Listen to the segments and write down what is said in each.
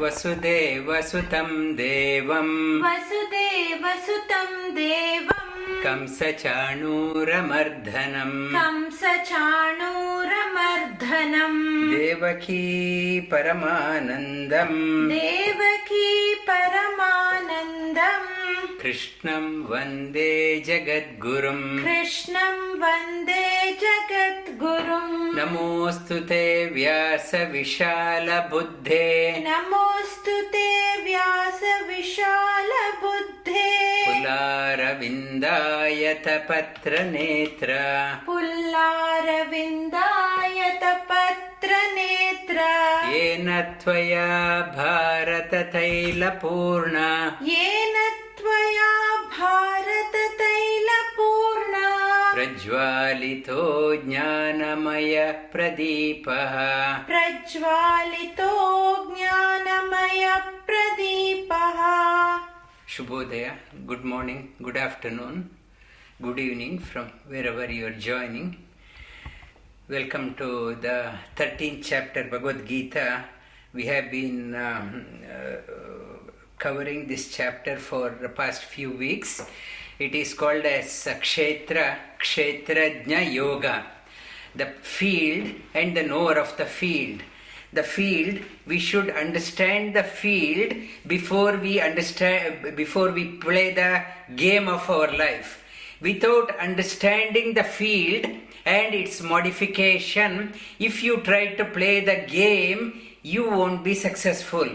वसुदेवसुतं देवं। वसुदेवसुतं देवम् कंसचाणूरमर्दनम् कंसचाणूरमर्दनम् देवकी परमानन्दम् देवकी परमानन्दम् कृष्णं वन्दे जगद्गुरुम्। कृष्णं वन्दे जगद्गुरुम्। नमोऽस्तु ते व्यासविशालबुद्धे। नमोऽस्तु ते व्यासविशालबुद्धे। कुलारविन्दायतपत्रनेत्र पुल्लारविन्दायतपत्रनेत्र येन त्वया भारततैलपूर्णा। येन त्वया भारत तैलपूर्णा। प्रज्वालितो ज्ञानमय प्रदीपः। प्रज्वालितो ज्ञानमय प्रदीपः। शुभोदय good morning good afternoon good evening from wherever you are joining welcome to the thirteen chapter Bhagavad Gita we have been covering this chapter for the past few weeks. It is called as Kshetra, Kshetrajna Yoga, the field and the knower of the field. The field we should understand the field before we understand before we play the game of our life. Without understanding the field and its modification if you try to play the game you won't be successful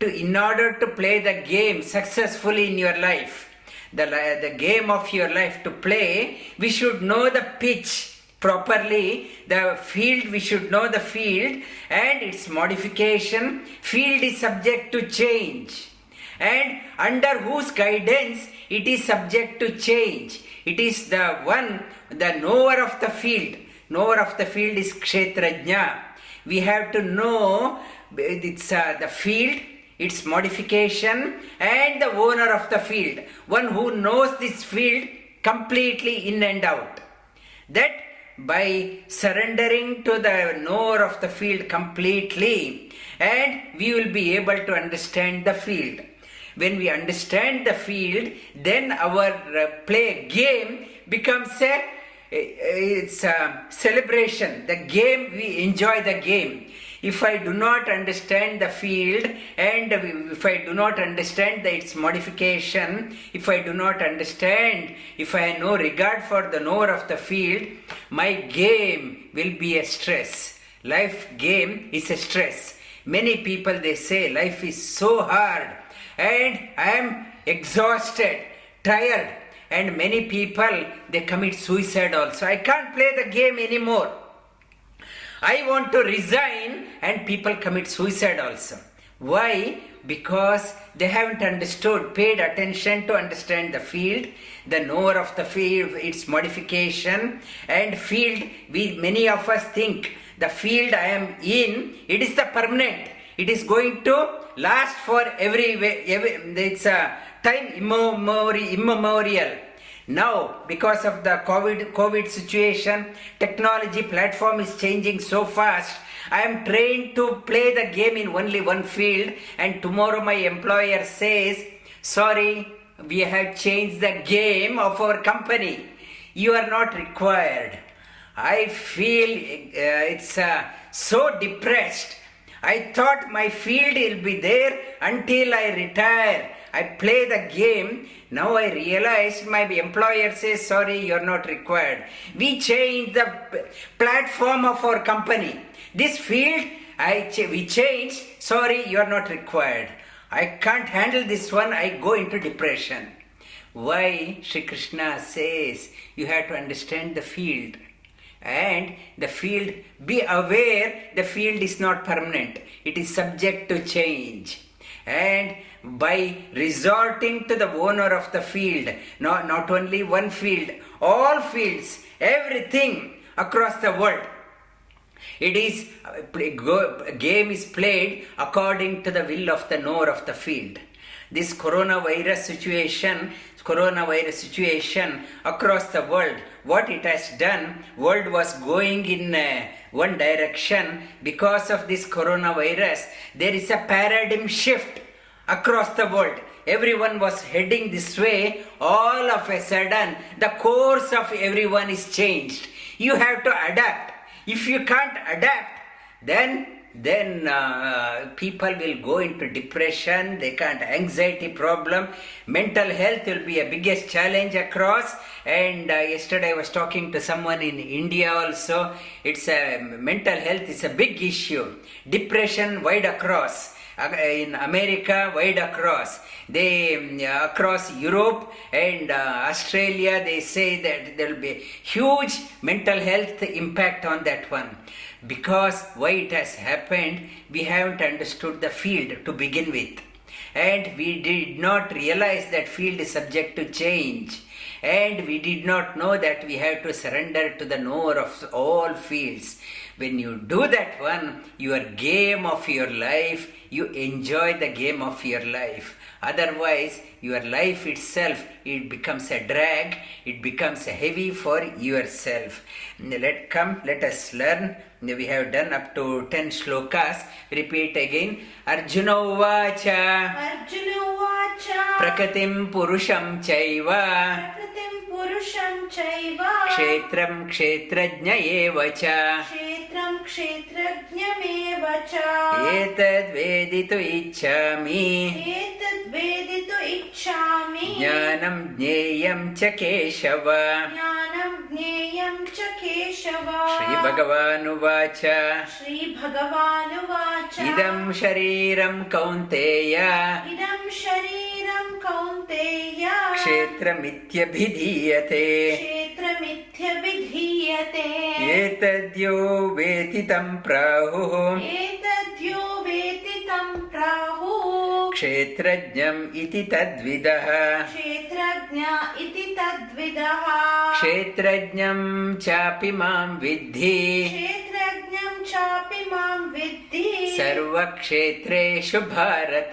to in order to play the game successfully in your life the, the game of your life to play we should know the pitch properly the field we should know the field and its modification field is subject to change. And under whose guidance it is subject to change. It is the one the knower of the field. Knower of the field is kshetrajna. We have to know it's uh, the field its modification and the owner of the field. One who knows this field completely in and out. That by surrendering to the knower of the field completely and we will be able to understand the field. When we understand the field then our uh, play game becomes a it's a celebration. The game we enjoy the game if I do not understand the field and if I do not understand the, its modification, if I do not understand, if I have no regard for the knower of the field, my game will be a stress. Life game is a stress. Many people they say life is so hard and I am exhausted, tired, and many people they commit suicide also. I can't play the game anymore. I want to resign, and people commit suicide also. Why? Because they haven't understood, paid attention to understand the field, the knower of the field, its modification, and field. We many of us think the field I am in, it is the permanent. It is going to last for every way. Every, it's a time immemorial. Now, because of the COVID, COVID situation, technology platform is changing so fast. I am trained to play the game in only one field, and tomorrow my employer says, Sorry, we have changed the game of our company. You are not required. I feel uh, it's uh, so depressed. I thought my field will be there until I retire. I play the game. Now I realized my employer says, sorry, you're not required. We changed the platform of our company. This field, I ch- we changed, sorry, you're not required. I can't handle this one, I go into depression. Why? Sri Krishna says, you have to understand the field. And the field, be aware the field is not permanent, it is subject to change. And by resorting to the owner of the field, not, not only one field, all fields, everything across the world. It is game is played according to the will of the knower of the field. this coronavirus situation, coronavirus situation across the world, what it has done, world was going in uh, one direction because of this coronavirus. There is a paradigm shift across the world. Everyone was heading this way. All of a sudden, the course of everyone is changed. You have to adapt. If you can't adapt, then then uh, people will go into depression they can't anxiety problem mental health will be a biggest challenge across and uh, yesterday i was talking to someone in india also it's a mental health is a big issue depression wide across in America, wide across. They um, across Europe and uh, Australia, they say that there will be huge mental health impact on that one. Because why it has happened, we haven't understood the field to begin with, and we did not realize that field is subject to change. And we did not know that we have to surrender to the knower of all fields. When you do that one, your game of your life, you enjoy the game of your life. Otherwise, your life itself, it becomes a drag, it becomes heavy for yourself. Let come, let us learn. We have done up to 10 shlokas. Repeat again. Arjun उवाच। अर्जुन उवाच। प्रकृतिं पुरुषं चैव। प्रकृतिं पुरुषं चैव। क्षेत्रं क्षेत्रज्ञ एव च। क्षेत्रं एतद्वेदितु इच्छामि। एतद्वेदितु इच्छामि। ज्ञानं ज्ञेयं च केशव। ज्ञानं ज्ञेयं च केशव। श्रीभगवानुवाच। श्रीभगवानुवाच। इदं शरी शरीरं कौन्तेय। इदं शरीरं कौन्तेय। क्षेत्रमित्यभिधीयते। क्षेत्रमिथ्यभिधीयते एतद्यो वेति तं प्राहुः। एतद्यो वेति तं प्राहुः। क्षेत्रज्ञम् इति तद्विदः। क्षेत्रज्ञ इति तद्विदः। क्षेत्रज्ञं चापि मां विद्धि। क्षेत्रज्ञं चापि मां विद्धि सर्वक्षेत्रेषु भारत।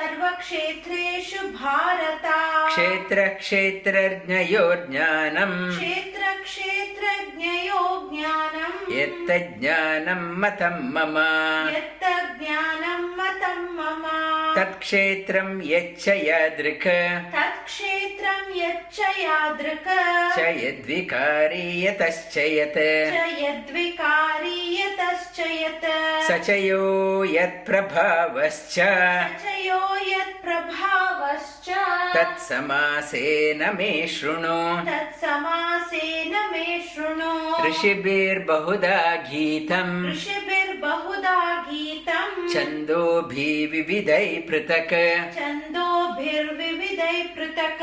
सर्वक्षेत्रेषु भारत। क्षेत्रक्षेत्रज्ञयोर्ज्ञानम्। क्षेत्रक्षेत्रज्ञयो ज्ञानम् यत्तज्ज्ञानं मतं मम। यत्तज्ज्ञानं मतं मम। तत्क्षेत्रं यच्च यादृक् यच्च यादृक् च यद्विकारी यतश्च यत् च यद्विकारी यतश्च यत् स च यो यत्प्रभावश्च। च यो यत्प्रभावश्च। तत्समासेन मे शृणु। तत्समासेन मे शृणु। ऋषिभिर्बहुधा गीतम्। ऋषिभिर्बहुधा गीतम्। छन्दोभिविविधै पृथक्। छन्दोभिर्विविधै पृथक्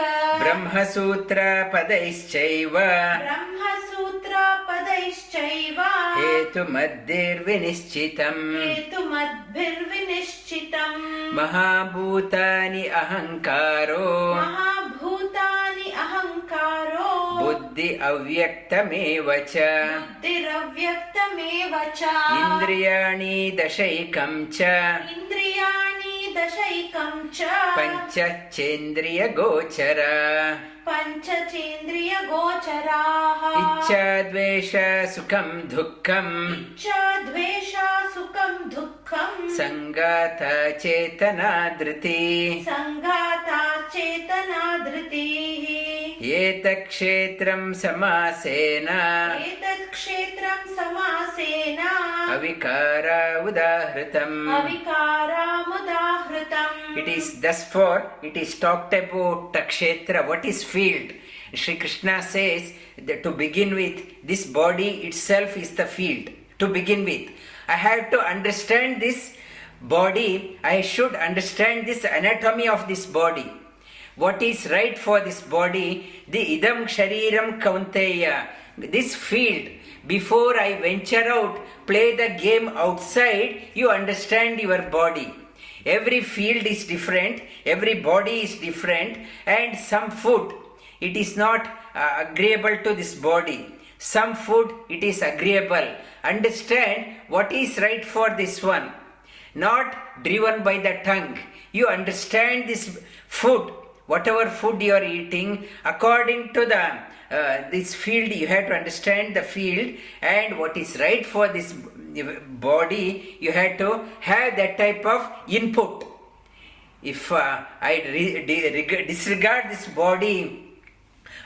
ब्रह्मसूत्रपदैश्चैव। ब्रह्मसूत्रपदैश्चैव। हेतुमद्भिर्विनिश्चितम्। हेतुमद्भिर्विनिश्चितम्। महाभूतानि अहङ्कारो। महाभूतानि अहङ्कारो। बुद्धि अव्यक्तमेव च। बुद्धिरव्यक्तमेव च। इन्द्रियाणि दशैकं च। इन्द्रियाणि पञ्चचेन्द्रियगोचर पञ्चचेन्द्रियगोचराः। इच्छा द्वेष सुखं दुःखम्। इच्छा द्वेषा सुखं दुःखम्। सङ्गाता चेतना धृति सङ्गाता चेतना धृतिः एतत्क्षेत्रं समासेन। एतत् क्षेत्रं समासेन। अविकारा उदाहृतम् अविकारामुदाहृतम्। It is thus for it is talked about Kshetra. What is field? Sri Krishna says that to begin with, this body itself is the field. To begin with, I have to understand this body. I should understand this anatomy of this body. What is right for this body? The idam shariram kaunteya. This field. Before I venture out, play the game outside. You understand your body. Every field is different, every body is different, and some food it is not uh, agreeable to this body. Some food it is agreeable. Understand what is right for this one. not driven by the tongue. You understand this food, whatever food you are eating, according to the uh, this field, you have to understand the field and what is right for this body. You have to have that type of input. If uh, I re- de- disregard this body,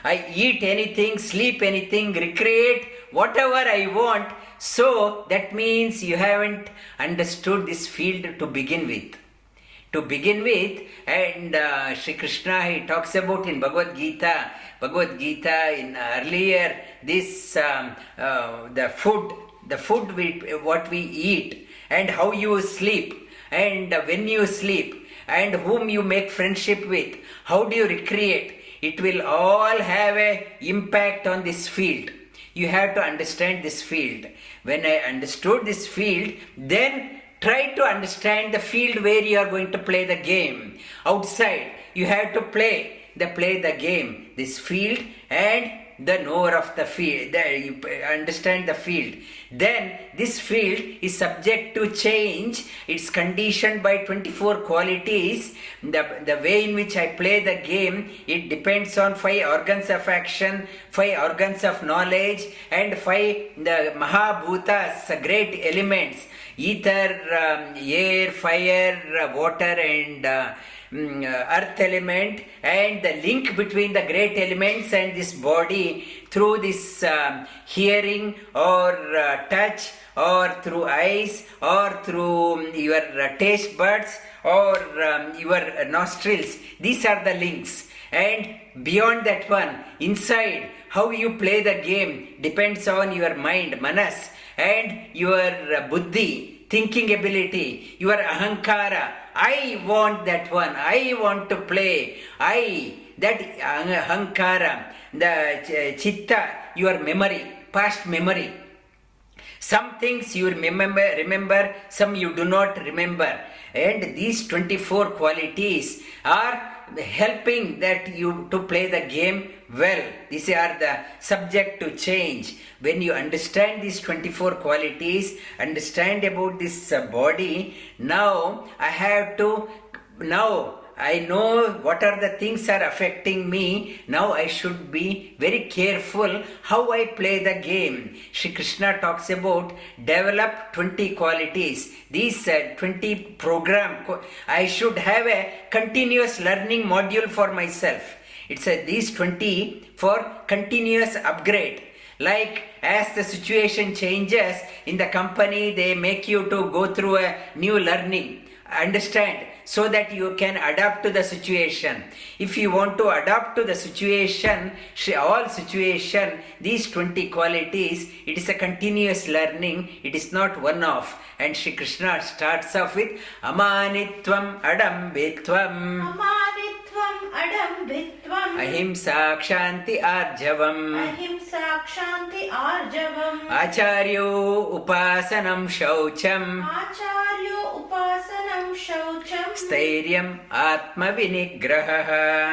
I eat anything, sleep anything, recreate whatever I want. So that means you haven't understood this field to begin with. To begin with, and uh, Sri Krishna he talks about in Bhagavad Gita, Bhagavad Gita in earlier this um, uh, the food, the food we, what we eat, and how you sleep, and when you sleep, and whom you make friendship with, how do you recreate it will all have a impact on this field. You have to understand this field. When i understood this field then try to understand the field where you are going to play the game. Outside you have to play the play the game. This field and the knower of the field, the, understand the field. Then this field is subject to change. It's conditioned by 24 qualities. The, the way in which I play the game, it depends on five organs of action, five organs of knowledge, and five the Mahabhutas, great elements, ether, um, air, fire, water, and uh, Mm, uh, earth element and the link between the great elements and this body through this um, hearing or uh, touch or through eyes or through um, your uh, taste buds or um, your nostrils. These are the links. And beyond that one inside how you play the game depends on your mind manas and your uh, buddhi thinking ability your ahankara I want that one. I want to play. I, that ahankara, the chitta, your memory, past memory. Some things you remember, remember, some you do not remember. And these 24 qualities are helping that you to play the game well. These are the subject to change. When you understand these 24 qualities, understand about this uh, body, now I have to now I know what are the things are affecting me. Now I should be very careful how I play the game. Shri Krishna talks about develop 20 qualities. These uh, 20 program, I should have a continuous learning module for myself. It's a, these 20 for continuous upgrade. Like as the situation changes in the company, they make you to go through a new learning. Understand so that you can adapt to the situation. If you want to adapt to the situation, all situation, these 20 qualities, it is a continuous learning, it is not one off. And Shri Krishna starts off with Amanitvam Adambitvam. Amanitvam Adambitvam. Ahimsa Kshanti Arjavam. Ahimsa Kshanti Arjavam. Acharyo Upasanam Shaucham. Acharyo Upasanam Shaucham. स्थैर्यम् आत्मविनिग्रहः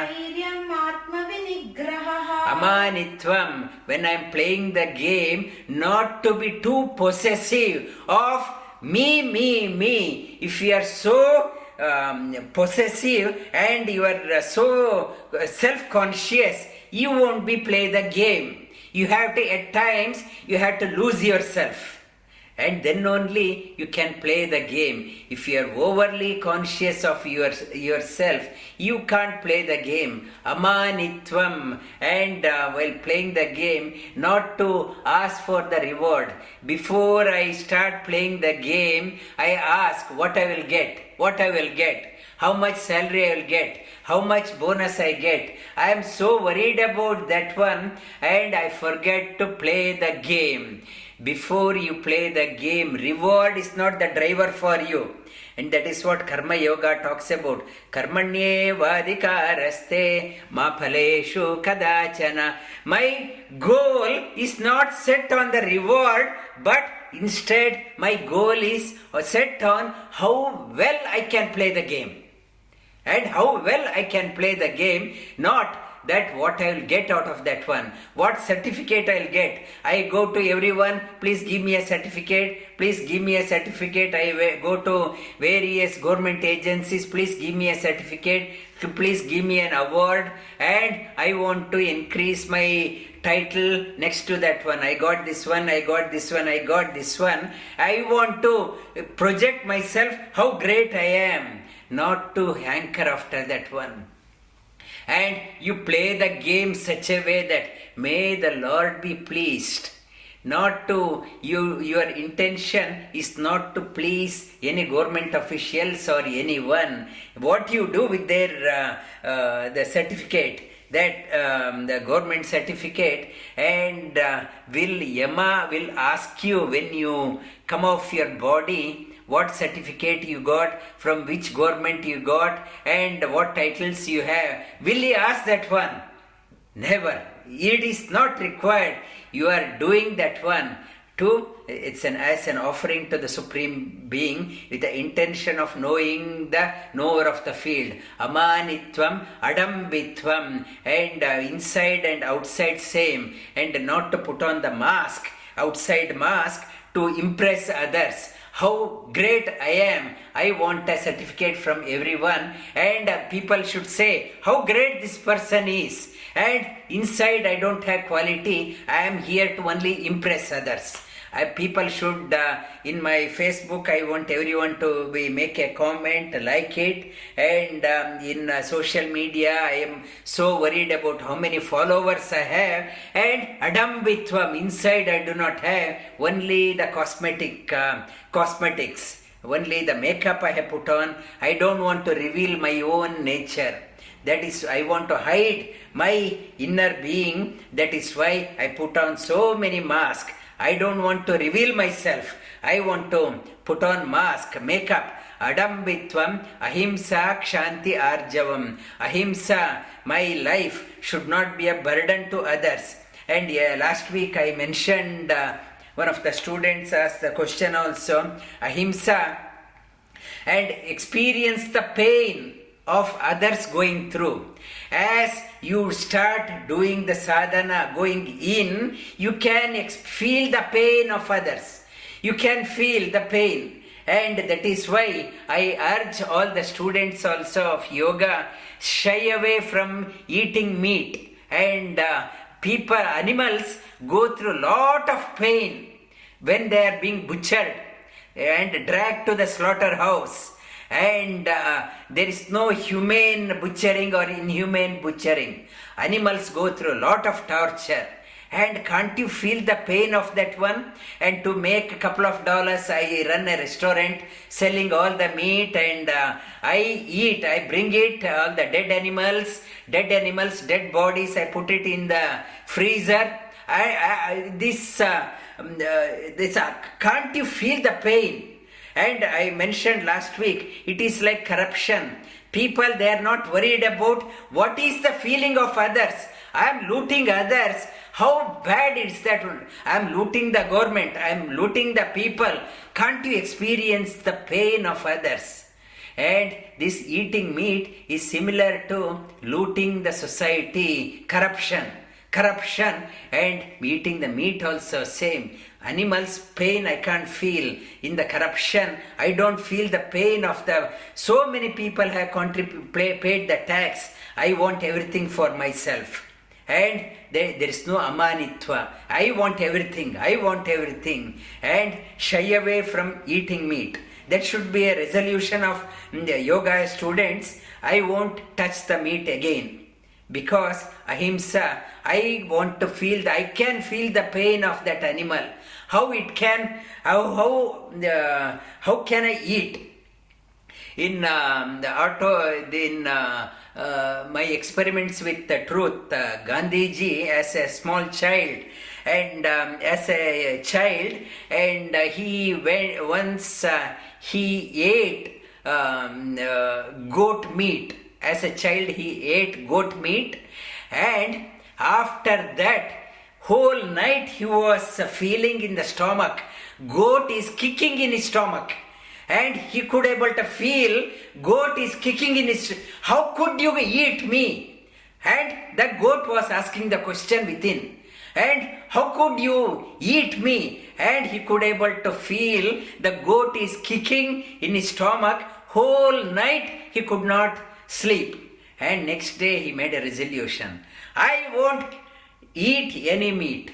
Dhairyam Atmavinigrahah. Amanitvam, when I'm playing the game, not to be too possessive of me, me, me. If you are so um, possessive and you are uh, so self conscious, you won't be play the game. You have to, at times, you have to lose yourself and then only you can play the game. If you are overly conscious of your, yourself, you can't play the game. Amanitvam, and uh, while playing the game, not to ask for the reward. Before I start playing the game, I ask what I will get, what I will get how much salary I will get, how much bonus I get. I am so worried about that one and I forget to play the game before you play the game. Reward is not the driver for you. And that is what Karma Yoga talks about. Karmanye vadikaraste ma phaleshu kadachana. My goal is not set on the reward, but instead my goal is set on how well I can play the game. And how well I can play the game, not that what I will get out of that one, what certificate I'll get. I go to everyone, please give me a certificate, please give me a certificate. I go to various government agencies, please give me a certificate, please give me an award, and I want to increase my title next to that one. I got this one, I got this one, I got this one. I want to project myself how great I am, not to hanker after that one and you play the game such a way that may the lord be pleased. Not to you your intention is not to please any government officials or anyone. What you do with their uh, uh, the certificate that um, the government certificate and uh, will yama will ask you when you come off your body what certificate you got, from which government you got, and what titles you have. Will he ask that one? Never. It is not required. You are doing that one to it's an as an offering to the supreme being with the intention of knowing the knower of the field amanitvam adambitvam and uh, inside and outside same and not to put on the mask outside mask to impress others how great I am. I want a certificate from everyone, and people should say how great this person is. And inside, I don't have quality, I am here to only impress others. I, people should uh, in my facebook i want everyone to be make a comment like it. And um, in uh, social media i am so worried about how many followers i have. And adambitvam inside i do not have. Only the cosmetic uh, cosmetics. Only the makeup i have put on. I don't want to reveal my own nature. That is i want to hide my inner being. That is why i put on so many masks I don't want to reveal myself. I want to put on mask, makeup. Adambitvam, ahimsa, kshanti, arjavam. Ahimsa, my life should not be a burden to others. And yeah, last week I mentioned uh, one of the students asked the question also, ahimsa, and experience the pain of others going through. As you start doing the sadhana, going in, you can feel the pain of others. You can feel the pain. And that is why I urge all the students also of yoga shy away from eating meat. And uh, people, animals go through a lot of pain when they are being butchered and dragged to the slaughterhouse and uh, there is no humane butchering or inhumane butchering. Animals go through a lot of torture. And can't you feel the pain of that one? And to make a couple of dollars, I run a restaurant selling all the meat and uh, I eat, I bring it, all the dead animals, dead animals, dead bodies, I put it in the freezer. I, I, this, uh, um, uh, this uh, can't you feel the pain? And I mentioned last week, it is like corruption. People, they are not worried about what is the feeling of others. I am looting others. How bad is that? I am looting the government. I am looting the people. Can't you experience the pain of others? And this eating meat is similar to looting the society, corruption. Corruption and eating the meat also same animals pain i can't feel. In the corruption i don't feel the pain of the so many people have contrib- pay, paid the tax. I want everything for myself. And there, there is no amanitva. I want everything i want everything. And shy away from eating meat. That should be a resolution of mm, the yoga students. I won't touch the meat again because ahimsa i want to feel the, i can feel the pain of that animal. How it can how how uh, how can i eat? In um, the auto in uh, uh, my experiments with the truth uh, gandhiji as a small child and um, as a child and uh, he went once uh, he ate um, uh, goat meat as a child he ate goat meat and after that whole night he was feeling in the stomach goat is kicking in his stomach and he could able to feel goat is kicking in his how could you eat me And the goat was asking the question within. And how could you eat me? And he could able to feel the goat is kicking in his stomach. Whole night he could not sleep. And next day he made a resolution. I won't eat any meat.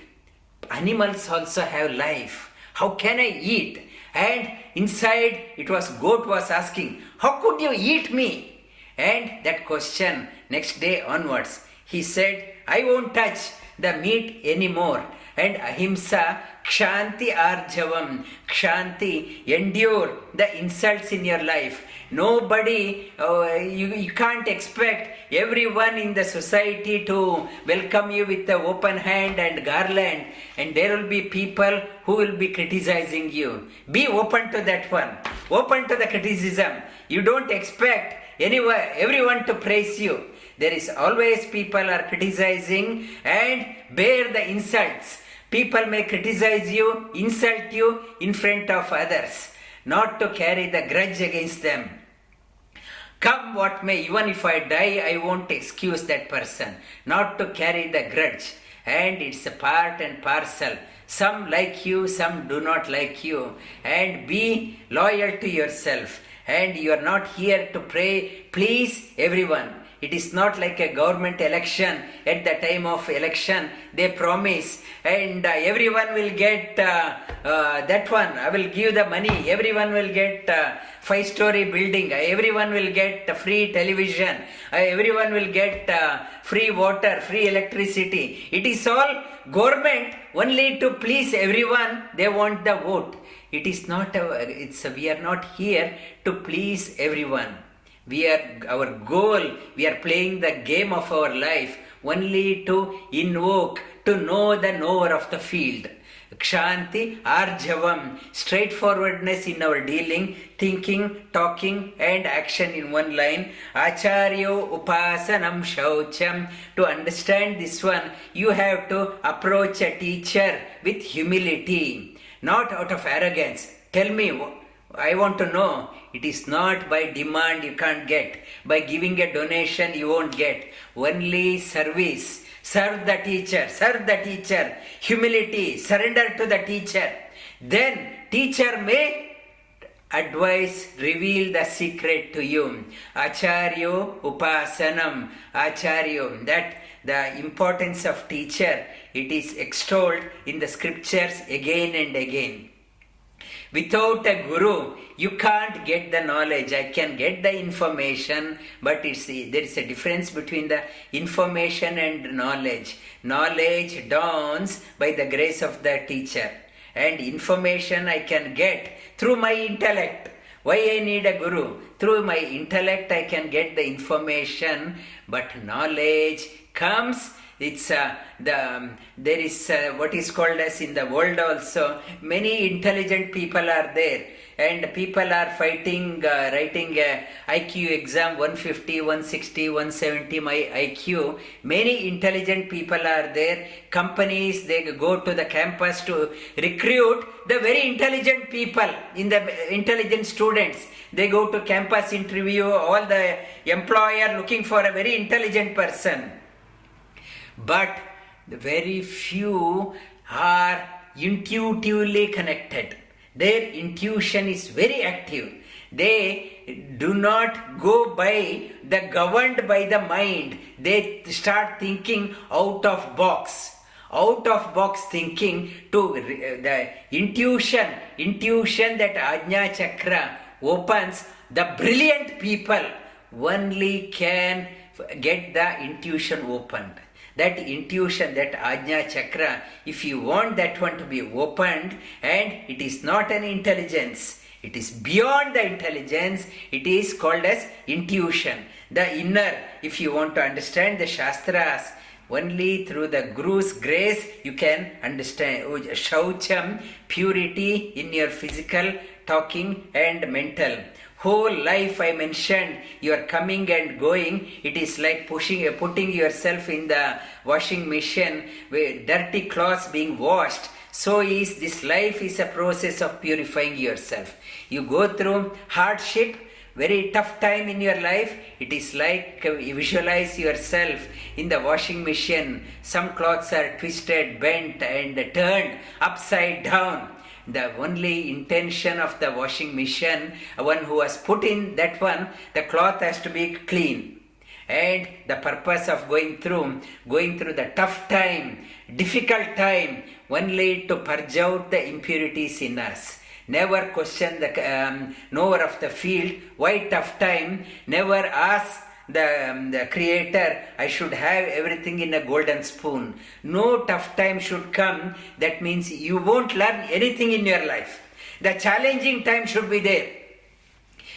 Animals also have life. How can I eat? And inside it was goat was asking, How could you eat me? And that question next day onwards, he said, I won't touch the meat anymore. And ahimsa, kshanti arjavam, kshanti, endure the insults in your life. Nobody, uh, you, you can't expect everyone in the society to welcome you with the open hand and garland, and there will be people who will be criticizing you. Be open to that one, open to the criticism. You don't expect anyone, everyone to praise you. There is always people are criticizing and bear the insults. People may criticize you, insult you in front of others, not to carry the grudge against them. Come what may, even if I die, I won't excuse that person, not to carry the grudge. And it's a part and parcel. Some like you, some do not like you. And be loyal to yourself. And you are not here to pray, please everyone. It is not like a government election. At the time of election, they promise, and uh, everyone will get uh, uh, that one. I will give the money. Everyone will get uh, five-story building. Everyone will get free television. Uh, everyone will get uh, free water, free electricity. It is all government only to please everyone. They want the vote. It is not. It's we are not here to please everyone we are our goal we are playing the game of our life only to invoke to know the knower of the field kshanti arjavam straightforwardness in our dealing thinking talking and action in one line acharyo upasanam shaucham to understand this one you have to approach a teacher with humility not out of arrogance tell me I want to know. It is not by demand you can't get. By giving a donation you won't get. Only service. Serve the teacher. Serve the teacher. Humility. Surrender to the teacher. Then teacher may advise, reveal the secret to you. Acharyo upasanam. Acharyo. That the importance of teacher, it is extolled in the scriptures again and again. Without a guru, you can't get the knowledge. I can get the information, but it's there is a difference between the information and knowledge. Knowledge dawns by the grace of the teacher, and information I can get through my intellect. Why I need a guru? Through my intellect I can get the information, but knowledge comes it's uh, the um, there is uh, what is called as in the world also many intelligent people are there. And people are fighting uh, writing a iq exam 150 160 170 my iq many intelligent people are there. Companies they go to the campus to recruit the very intelligent people in the intelligent students. They go to campus interview all the employer looking for a very intelligent person but the very few are intuitively connected. Their intuition is very active. They do not go by the governed by the mind. They start thinking out of box. Out of box thinking to uh, the intuition, intuition that Ajna Chakra opens, the brilliant people only can get the intuition opened that intuition, that ajna chakra, if you want that one to be opened, and it is not an intelligence, it is beyond the intelligence, it is called as intuition. The inner, if you want to understand the Shastras, only through the Guru's grace you can understand oh, Shaucham, purity in your physical, talking, and mental whole life I mentioned, you are coming and going, it is like pushing, putting yourself in the washing machine with dirty clothes being washed. So is this life is a process of purifying yourself. You go through hardship, very tough time in your life, it is like uh, you visualize yourself in the washing machine. Some clothes are twisted, bent, and turned upside down. The only intention of the washing machine, one who has put in that one, the cloth has to be clean. And the purpose of going through going through the tough time difficult time only to purge out the impurities in us. Never question the um, knower of the field. Why tough time? Never ask the, um, the creator i should have everything in a golden spoon no tough time should come that means you won't learn anything in your life the challenging time should be there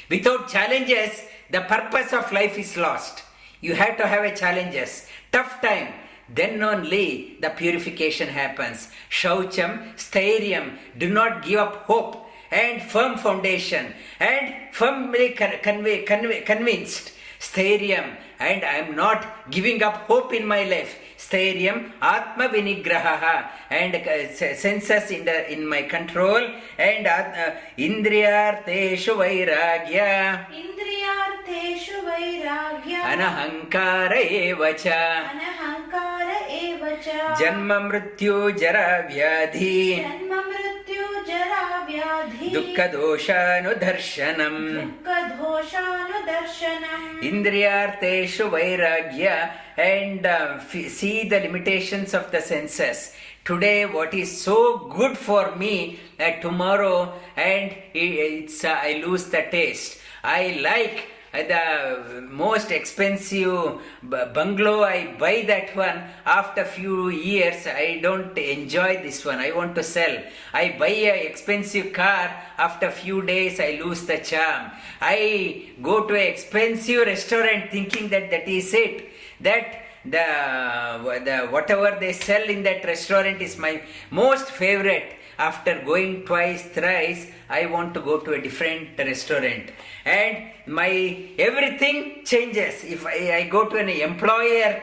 without challenges the purpose of life is lost you have to have a challenges. Tough time. Then only the purification happens. Shaucham, sthairiam. Do not give up hope and firm foundation and firmly convey, convey, convinced. Sthairiam. And I am not giving up hope in my life. Sthairiam, Atma Vinigraha, and uh, senses in, the, in my control, and uh, Indriyarteshu Vairagya. इन्द्रियार्थेषु वैराग्य अनहङ्कार एव च अनहङ्कार एव च जन्म मृत्यु जरा व्याधि जन्म मृत्यु जरा व्याधि दुःखदोषानुदर्शनम् दुःखदोषानुदर्शनम् Indriyarteshu Vairagya and uh, f- see the limitations of the senses. Today, what is so good for me, uh, tomorrow, and it's uh, I lose the taste. I like the most expensive bungalow. I buy that one. After few years, I don't enjoy this one. I want to sell. I buy a expensive car. After few days, I lose the charm. I go to an expensive restaurant thinking that that is it. That the, the whatever they sell in that restaurant is my most favorite. After going twice, thrice, I want to go to a different restaurant, and my everything changes. If I, I go to an employer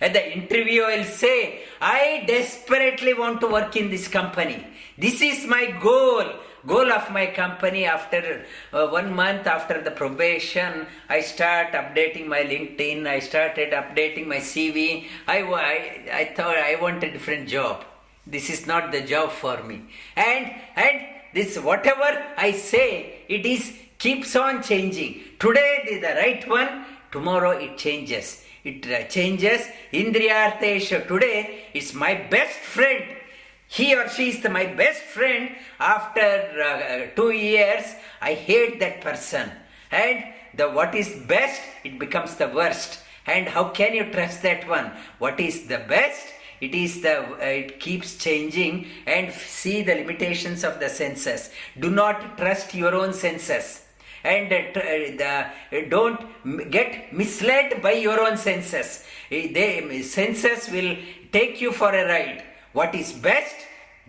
at the interview, I'll say, I desperately want to work in this company. This is my goal. Goal of my company after uh, one month after the probation, I start updating my LinkedIn. I started updating my CV. I, I, I thought I want a different job. This is not the job for me. And and this whatever I say, it is keeps on changing. Today is the right one. Tomorrow it changes. It uh, changes. Indriyartesha. Today is my best friend. He or she is the, my best friend. After uh, two years, I hate that person. And the what is best, it becomes the worst. And how can you trust that one? What is the best? It is the uh, it keeps changing and see the limitations of the senses. Do not trust your own senses and uh, uh, the, uh, don't get misled by your own senses. Uh, They, senses will take you for a ride. What is best,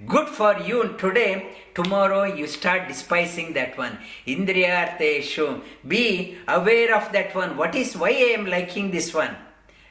good for you today, tomorrow you start despising that one. Indriyarteshu. Be aware of that one. What is why I am liking this one?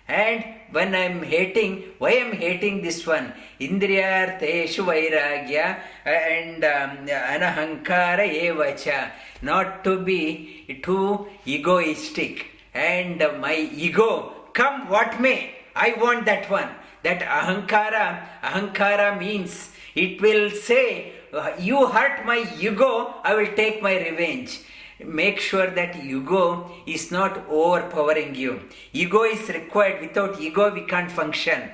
And when I am hating, why I am hating this one? Indriyarteshu vairagya and um, anahankara evacha. Not to be too egoistic. And my ego, come what may, I want that one. That ahankara, ahankara means it will say, uh, You hurt my ego, I will take my revenge make sure that ego is not overpowering you. Ego is required. Without ego, we can't function.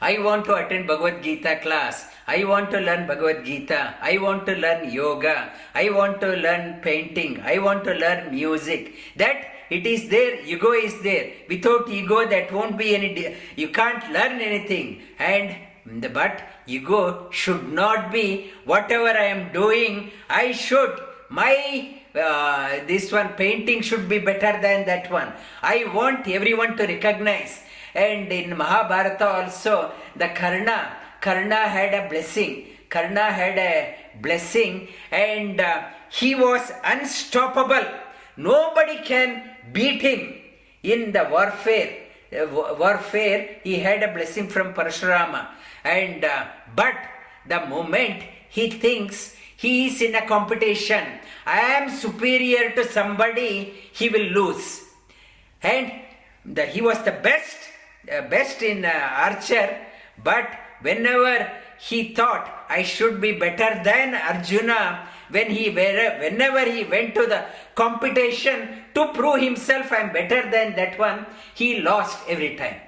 I want to attend Bhagavad Gita class. I want to learn Bhagavad Gita. I want to learn yoga. I want to learn painting. I want to learn music. That it is there, ego is there. Without ego, that won't be any. You can't learn anything. And but ego should not be whatever I am doing. I should my uh, this one painting should be better than that one. I want everyone to recognize. And in Mahabharata also, the Karna, Karna had a blessing. Karna had a blessing, and uh, he was unstoppable. Nobody can beat him in the warfare. Uh, warfare, he had a blessing from Parashurama. And uh, but the moment he thinks he is in a competition. I am superior to somebody, he will lose. And the, he was the best, uh, best in uh, archer, but whenever he thought I should be better than Arjuna, when he whenever he went to the competition to prove himself I'm better than that one, he lost every time.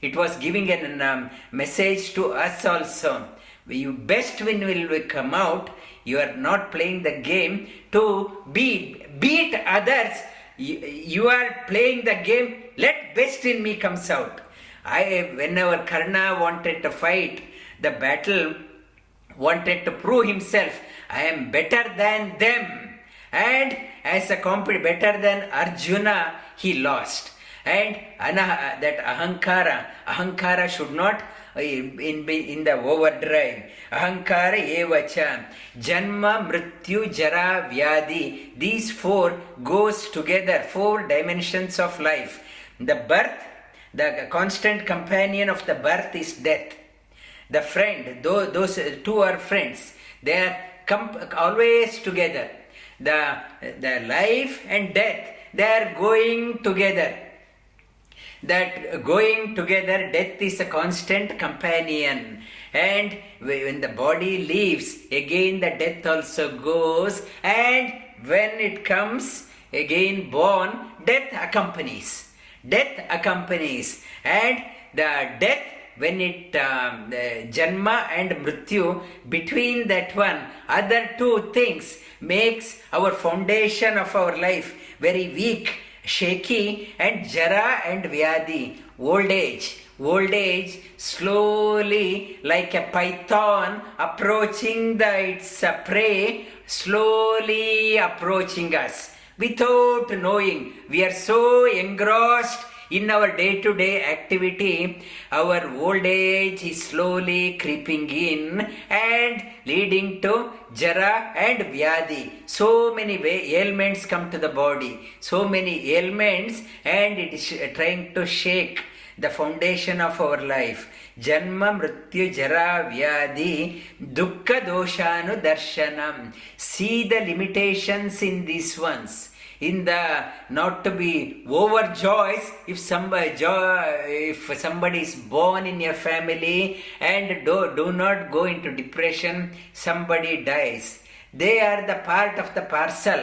It was giving a um, message to us also. You best win will we come out, you are not playing the game to be beat others. You, you are playing the game. Let best in me comes out. I whenever Karna wanted to fight the battle, wanted to prove himself. I am better than them. And as a competitor, better than Arjuna, he lost. And that ahankara, ahankara should not uh, in, in the overdrive. Ahankara evacha. Janma, Mrityu, Jara, Vyadi. These four goes together, four dimensions of life. The birth, the constant companion of the birth is death. The friend, those, those two are friends. They are com- always together. The, the life and death, they are going together that going together, death is a constant companion. And when the body leaves, again the death also goes. And when it comes, again born, death accompanies. Death accompanies. And the death when it um, janma and mrityu between that one other two things makes our foundation of our life very weak shaky and jara and vyadi, old age. Old age slowly, like a python approaching the its prey, slowly approaching us without knowing. We are so engrossed in our day to day activity, our old age is slowly creeping in and leading to jara and vyadi. So many ailments come to the body, so many ailments, and it is trying to shake the foundation of our life. Jara, Vyadi, Dukkha, Doshanu, Darshanam. See the limitations in these ones in the not to be overjoyed if somebody if somebody is born in your family and do, do not go into depression somebody dies. They are the part of the parcel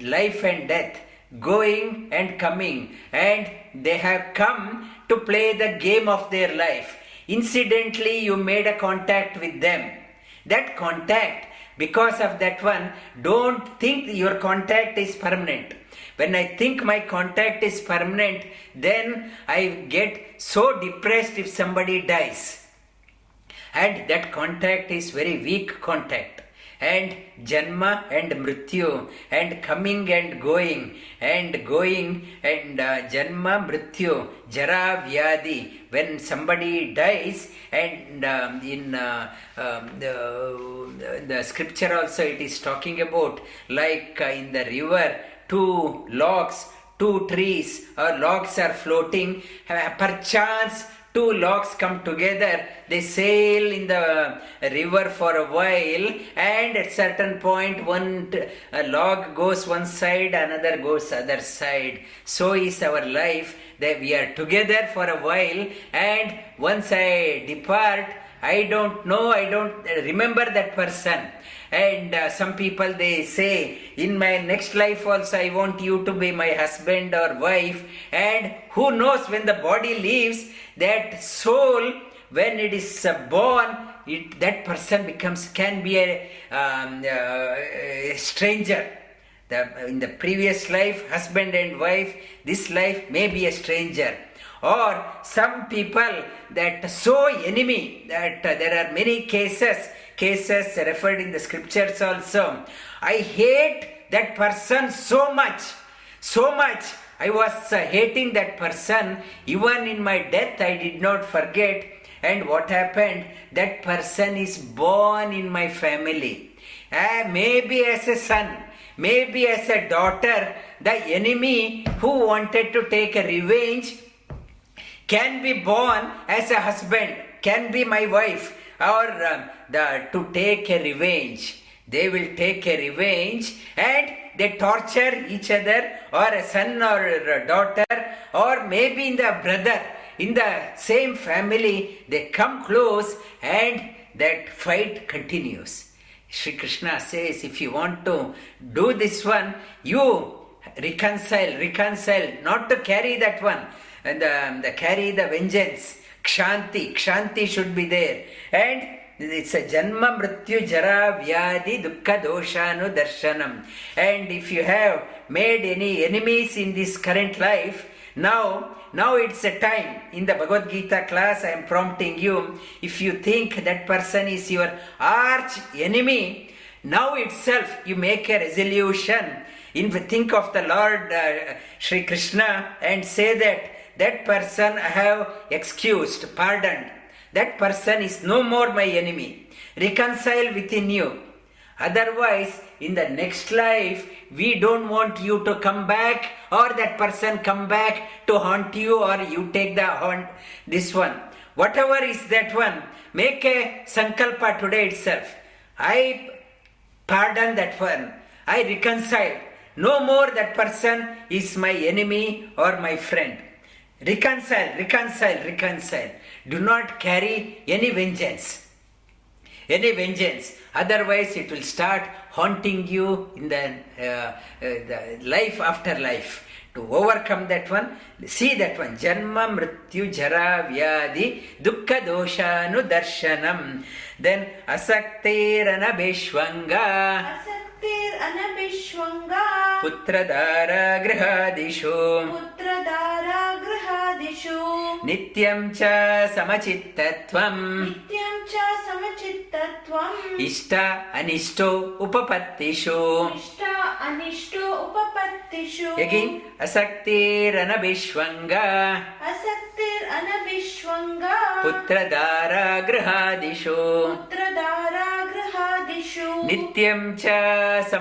life and death going and coming. And they have come to play the game of their life. Incidentally you made a contact with them. That contact because of that one, don't think your contact is permanent. When I think my contact is permanent, then I get so depressed if somebody dies. And that contact is very weak contact and janma and mrityu and coming and going and going and uh, janma mrityu jara vyadi when somebody dies and um, in uh, um, the, the scripture also it is talking about like uh, in the river two logs two trees or logs are floating uh, perchance two logs come together, they sail in the river for a while, and at certain point, one log goes one side, another goes other side. So is our life that we are together for a while, and once I depart, I don't know, I don't remember that person. And uh, some people they say in my next life also i want you to be my husband or wife. And who knows when the body leaves that soul when it is uh, born it, that person becomes can be a, um, uh, a stranger the, in the previous life husband and wife this life may be a stranger or some people that so enemy that uh, there are many cases cases referred in the scriptures also. I hate that person so much, so much. I was uh, hating that person. Even in my death, I did not forget. And what happened? That person is born in my family. Uh, maybe as a son, maybe as a daughter, the enemy who wanted to take a revenge can be born as a husband, can be my wife, or uh, the, to take a revenge. they will take a revenge and they torture each other or a son or a daughter or maybe in the brother in the same family they come close and that fight continues Sri Krishna says, if you want to do this one, you reconcile, reconcile, not to carry that one, and the, the carry the vengeance. Kshanti, Kshanti should be there. And it's a Janma Mrityu Jara Vyadi Dukkha Doshanu Darshanam. And if you have made any enemies in this current life, now now it's a time. In the Bhagavad Gita class I am prompting you if you think that person is your arch enemy now itself you make a resolution. In think of the Lord uh, Sri Krishna and say that that person I have excused pardoned. That person is no more my enemy. Reconcile within you. Otherwise, in the next life, we don't want you to come back or that person come back to haunt you or you take the haunt, this one. Whatever is that one, make a sankalpa today itself. I pardon that one. I reconcile. No more that person is my enemy or my friend. Reconcile, reconcile, reconcile. Do not carry any vengeance any vengeance. Otherwise, it will start haunting you in the, uh, uh, the life after life. To overcome that one, see that one. Janma, Mrityu, Jara, Vyadi, Dukkha, Doshanu, Darshanam. Then, Asaktirana, Beshwanga. अनभिष्वङ्गा। पुत्रा गृहादिषु पुत्र गृहादिषु नित्यं च समचित्तत्वम्। नित्यं च समचित्तत्वम्। इष्ट अनिष्टो उपपत्तिषु। इष्ट अनिष्टोपपत्तिषु यगिन् असक्तिरनविश्वङ्गतिरनविश्व पुत्र दारागृहादिषु पुत्र दारागृहादिषु नित्यं च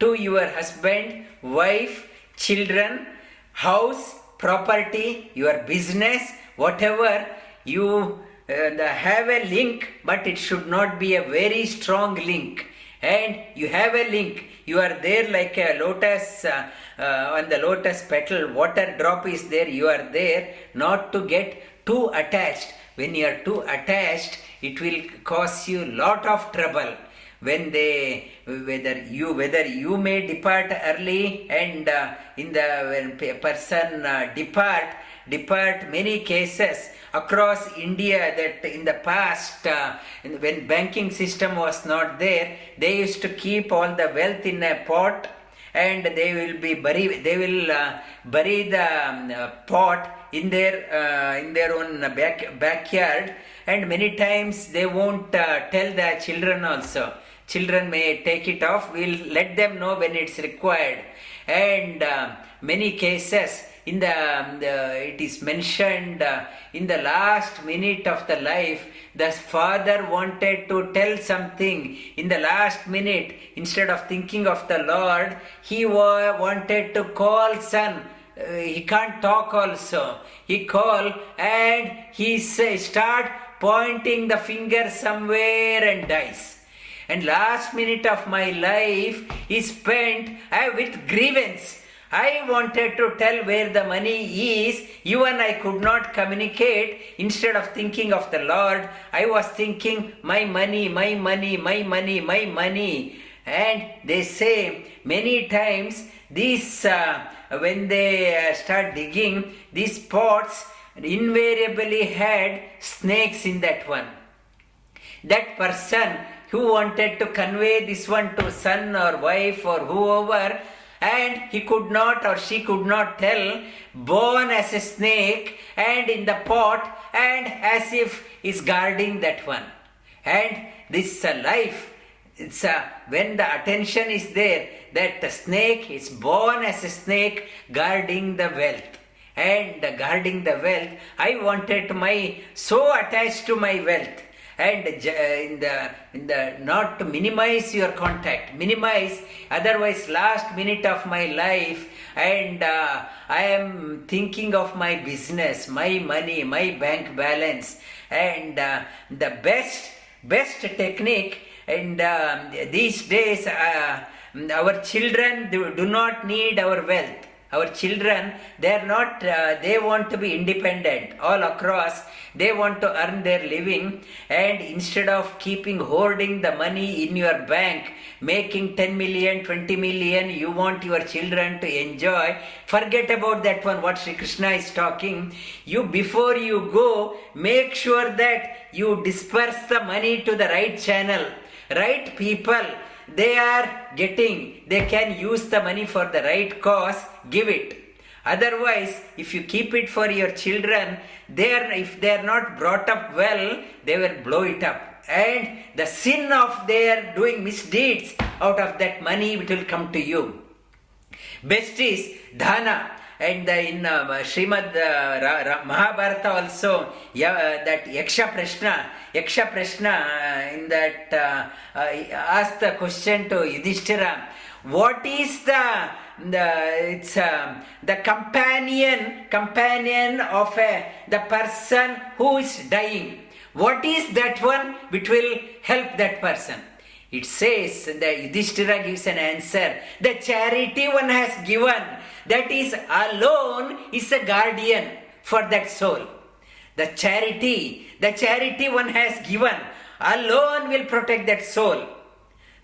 to your husband wife children house property your business whatever you uh, have a link but it should not be a very strong link. And you have a link you are there like a lotus uh, uh, on the lotus petal water drop is there you are there not to get too attached. When you are too attached it will cause you lot of trouble when they whether you whether you may depart early and uh, in the when person uh, depart depart many cases across india that in the past uh, when banking system was not there they used to keep all the wealth in a pot and they will be bury they will uh, bury the um, uh, pot in their uh, in their own back backyard and many times they won't uh, tell the children also children may take it off. We'll let them know when it's required. And uh, many cases in the, um, the it is mentioned uh, in the last minute of the life the father wanted to tell something. In the last minute instead of thinking of the lord he wa- wanted to call son. Uh, he can't talk also. He call and he say start pointing the finger somewhere and dies and last minute of my life is spent uh, with grievance I wanted to tell where the money is, even I could not communicate. Instead of thinking of the Lord, I was thinking, my money, my money, my money, my money. And they say many times, these, uh, when they uh, start digging, these pots invariably had snakes in that one that person who wanted to convey this one to son or wife or whoever and he could not or she could not tell born as a snake and in the pot and as if is guarding that one. And this uh, life it's uh, when the attention is there that the snake is born as a snake guarding the wealth. And guarding the wealth i wanted my so attached to my wealth and in the in the not to minimize your contact minimize otherwise last minute of my life and uh, i am thinking of my business my money my bank balance and uh, the best best technique and um, these days uh, our children do, do not need our wealth our children they are not uh, they want to be independent all across. They want to earn their living and instead of keeping hoarding the money in your bank making 10 million 20 million you want your children to enjoy. Forget about that one what Sri Krishna is talking. You before you go make sure that you disperse the money to the right channel. Right people they are getting they can use the money for the right cause give it. Otherwise if you keep it for your children they are if they are not brought up well they will blow it up. And the sin of their doing misdeeds out of that money it will come to you. Best is dhana. And the, in uh, Srimad uh, Ra- Ra- Mahabharata also yeah, uh, that Yaksha Prashna Yaksha Prashna uh, in that uh, uh, asked the question to Yudhishthira what is the the it's um, the companion companion of a, the person who is dying. What is that one which will help that person? It says the Yudhishthira gives an answer. The charity one has given that is alone is a guardian for that soul. The charity the charity one has given alone will protect that soul.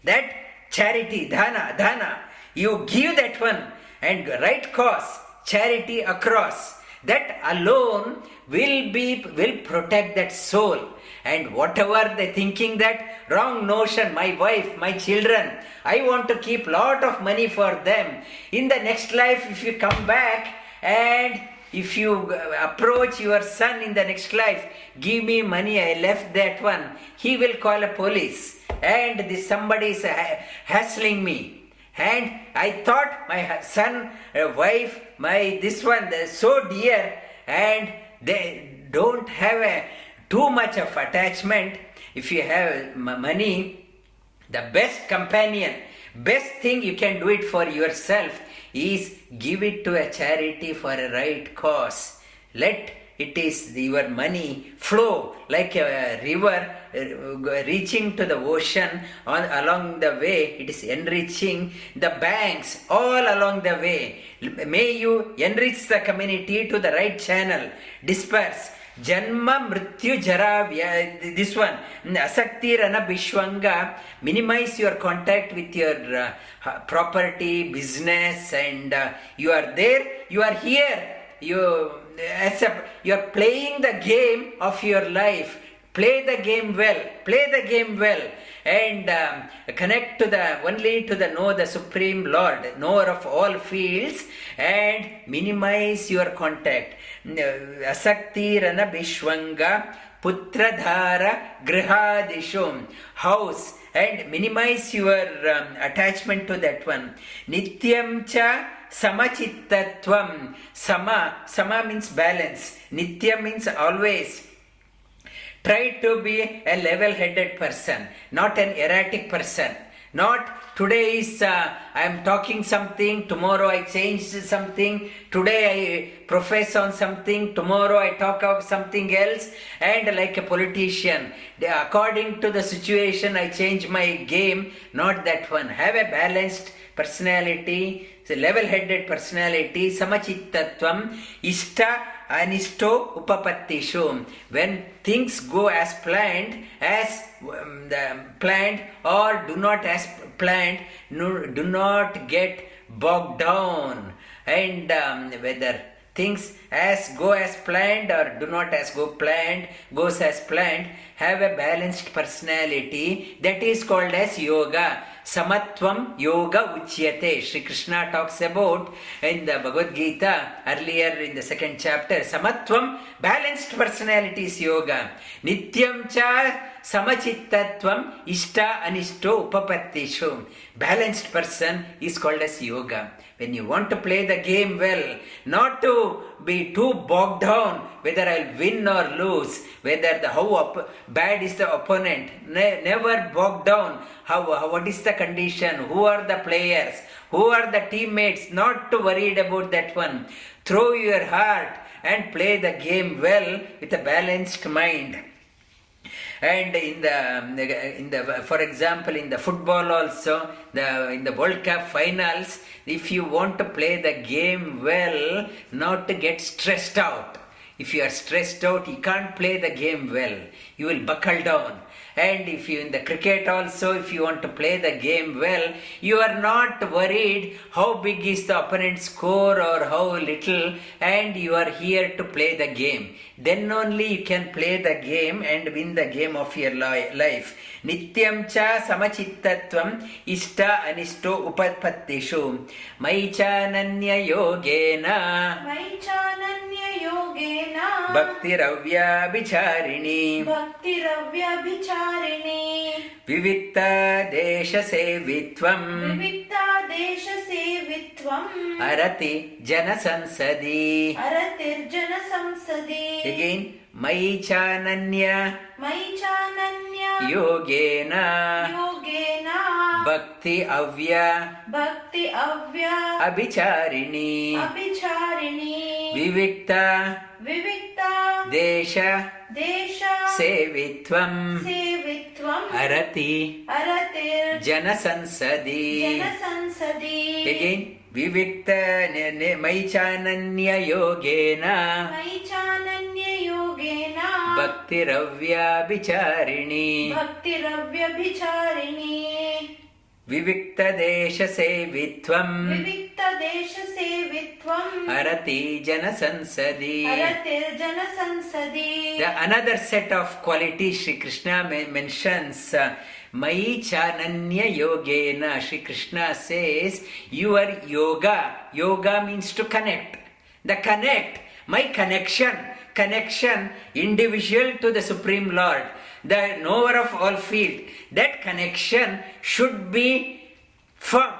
That charity dhana dhana you give that one and right cause charity across. That alone will be will protect that soul. And whatever they thinking that wrong notion my wife my children i want to keep lot of money for them. In the next life if you come back and if you uh, approach your son in the next life give me money i left that one. He will call a police and this somebody is uh, hassling me and I thought my son, uh, wife, my this one, they're so dear, and they don't have a, too much of attachment. If you have money, the best companion, best thing you can do it for yourself is give it to a charity for a right cause. Let it is your money flow like a river uh, reaching to the ocean. On along the way it is enriching the banks all along the way. May you enrich the community to the right channel. Disperse. Janma mrityu jara this one. Asakti rana bishwanga minimize your contact with your uh, property business and uh, you are there you are here. You as a, you're playing the game of your life. Play the game well. Play the game well. And um, connect to the only to the know the supreme lord knower of all fields and minimize your contact. Asakti rana bishwanga putradhara grihadishu house. And minimize your um, attachment to that one. Nityam cha samachittatvam sama sama means balance. Nitya means always. Try to be a level headed person not an erratic person. Not today is uh, i am talking something tomorrow i change something today i profess on something tomorrow i talk of something else and like a politician. According to the situation i change my game not that one. Have a balanced personality so level headed personality samachittatvam ishta anishto upapattishu. When things go as planned as um, the planned or do not as planned do not get bogged down. And um, whether things as go as planned or do not as go planned goes as planned have a balanced personality that is called as yoga Samatvam Yoga Uchyate. Sri Krishna talks about in the Bhagavad Gita earlier in the second chapter. Samatvam, balanced personalities yoga. Nityam cha samachittatvam ishta anishto upapattishu. Balanced person is called as yoga. When you want to play the game well, not to be too bogged down whether I'll win or lose, whether the how op- bad is the opponent. Ne- never bogged down. How, how what is the condition? Who are the players? Who are the teammates? Not to worried about that one. Throw your heart and play the game well with a balanced mind and in the um, in the for example in the football also the in the world cup finals if you want to play the game well not to get stressed out. If you are stressed out you can't play the game well. You will buckle down and if you in the cricket also if you want to play the game well you are not worried how big is the opponent's score or how little and you are here to play the game. Then only you can play the game and win the game of your life. Nityam cha samachittatvam ishta anishto upapattishu mai chananya yogena. मयि चानन्ययोगेन भक्तिरव्याभिचारिणी। भक्तिरव्यभिचारिणी। विविक्त देशसेवित्वम् विविक्तादेशसेवित्वम्। अरति जनसंसदि अरतिर्जनसंसदि। Again, मयि चानन्य मयि चानन्य योगेन। योगेन। भक्ति अव्य। भक्ति अव्य। अभिचारिणी। अभिचारिणी। विविक्त। विविक्ता। देश। देश। सेवित्वम्। सेवित्वम्। अरति। अरतिर् जनसंसदि। जनसंसदि। Again, विविक्त ने- ने- मयि चानन्य योगेन। मयि चानन्ययोगेन भक्तिरव्याभिचारिणी भक्तिरव्यभिचारिणी विविक्तदेशसेवित्वम् विविक्तदेशसेवित्वम् अरति जनसंसदि अरतिर्जनसंसदि The another set of qualities Sri Krishna men- mentions. uh, Mai chananya yogena. Sri Krishna says, Your yoga. Yoga means to connect. The connect, my connection, connection, individual to the Supreme Lord, the knower of all field. That connection should be firm.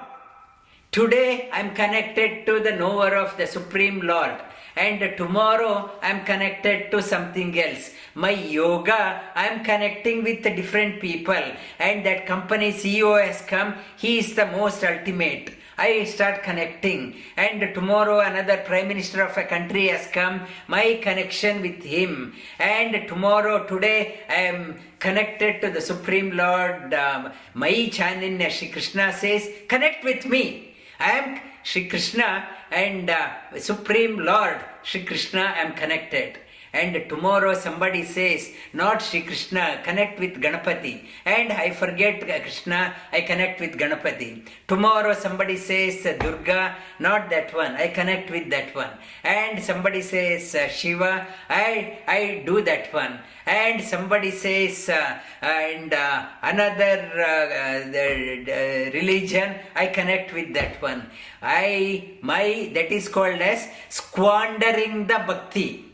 Today I am connected to the knower of the Supreme Lord, and tomorrow I am connected to something else. My yoga, I am connecting with different people, and that company CEO has come, he is the most ultimate. I start connecting, and tomorrow another prime minister of a country has come, my connection with him, and tomorrow, today, I am connected to the Supreme Lord, um, Mai Chananya. Shri Krishna says, Connect with me. I am Shri Krishna and uh, Supreme Lord Shri Krishna I am connected. And tomorrow somebody says, not Shri Krishna, connect with Ganapati. And I forget uh, Krishna, I connect with Ganapati. Tomorrow somebody says uh, Durga, not that one, I connect with that one. And somebody says uh, Shiva, I, I do that one. And somebody says, uh, and uh, another the, uh, religion, I connect with that one. I, my, that is called as squandering the bhakti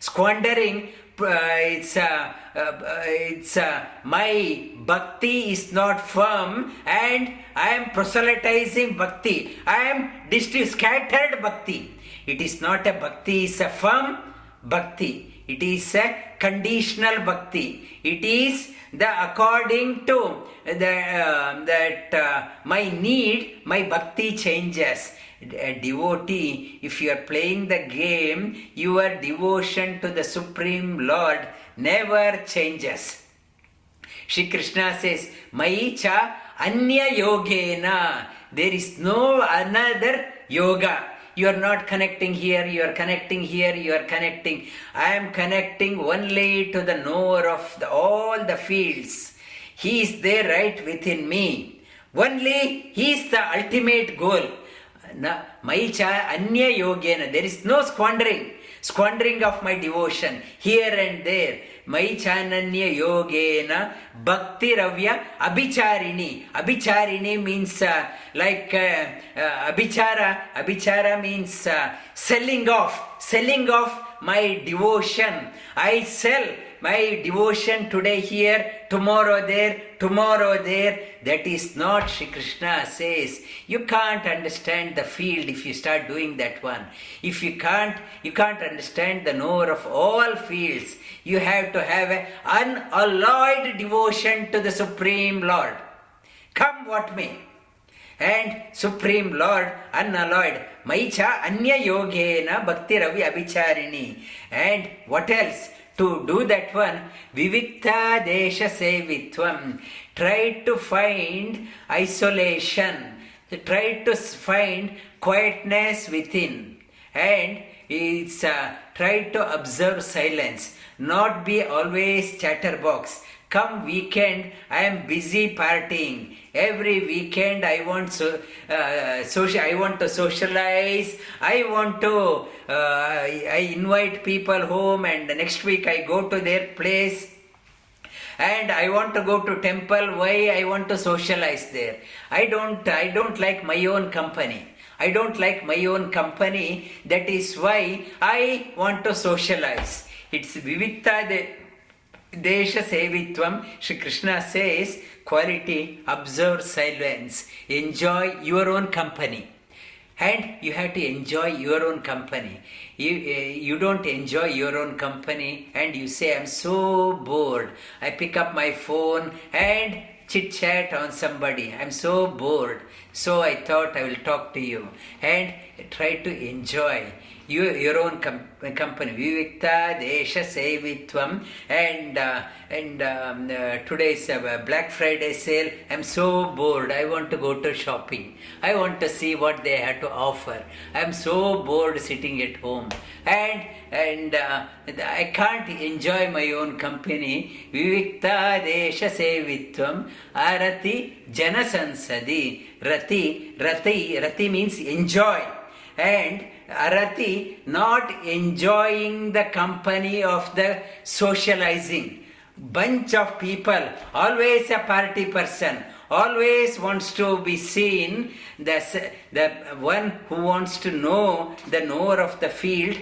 squandering uh, it's uh, uh, it's uh, my bhakti is not firm and i am proselytizing bhakti. I am distri- scattered bhakti. It is not a bhakti it's a firm bhakti. It is a conditional bhakti. It is the according to the uh, that my need my bhakti changes a devotee, if you are playing the game, your devotion to the Supreme Lord never changes. Shri Krishna says, Mai cha anya yogena. There is no another yoga. You are not connecting here, you are connecting here, you are connecting. I am connecting only to the knower of the, all the fields. He is there right within me. Only He is the ultimate goal. Na, Maicha Anya Yogena. There is no squandering. squandering of my devotion here and there my chananya yogena bhakti ravya abhicharini abhicharini means uh, like uh, uh, abhichara abhichara means uh, selling off selling off my devotion i sell my devotion today here tomorrow there tomorrow there that is not Shri Krishna says. You can't understand the field if you start doing that one. If you can't you can't understand the knower of all fields. You have to have an unalloyed devotion to the supreme lord. Come what may. And supreme lord unalloyed. Maicha anya yogena bhakti ravi abhicharini. And what else to do that one vivikta desha sevitvam. Try to find isolation. Try to find quietness within. And it's uh, try to observe silence. Not be always chatterbox. Come weekend i am busy partying every weekend i want so uh, social i want to socialize. I want to uh, i invite people home and next week i go to their place. And i want to go to temple. Why i want to socialize there? I don't i don't like my own company. I don't like my own company. That is why i want to socialize. It's vivikta de Desha Sevitvam, Shri Krishna says, quality, observe silence, enjoy your own company. And you have to enjoy your own company. You, uh, you don't enjoy your own company and you say, I'm so bored. I pick up my phone and chit chat on somebody. I'm so bored. So I thought I will talk to you and try to enjoy your, your own com- company. Vivikta Desha Sevitvam and uh, and um, uh, today's uh, Black Friday sale. I'm so bored. I want to go to shopping. I want to see what they have to offer. I'm so bored sitting at home and and uh, I can't enjoy my own company. Vivikta Desha Sevitvam Arati Jana Sansadi Rati Rati Rati means enjoy and Arati not enjoying the company of the socializing. Bunch of people, always a party person, always wants to be seen. The, the one who wants to know the knower of the field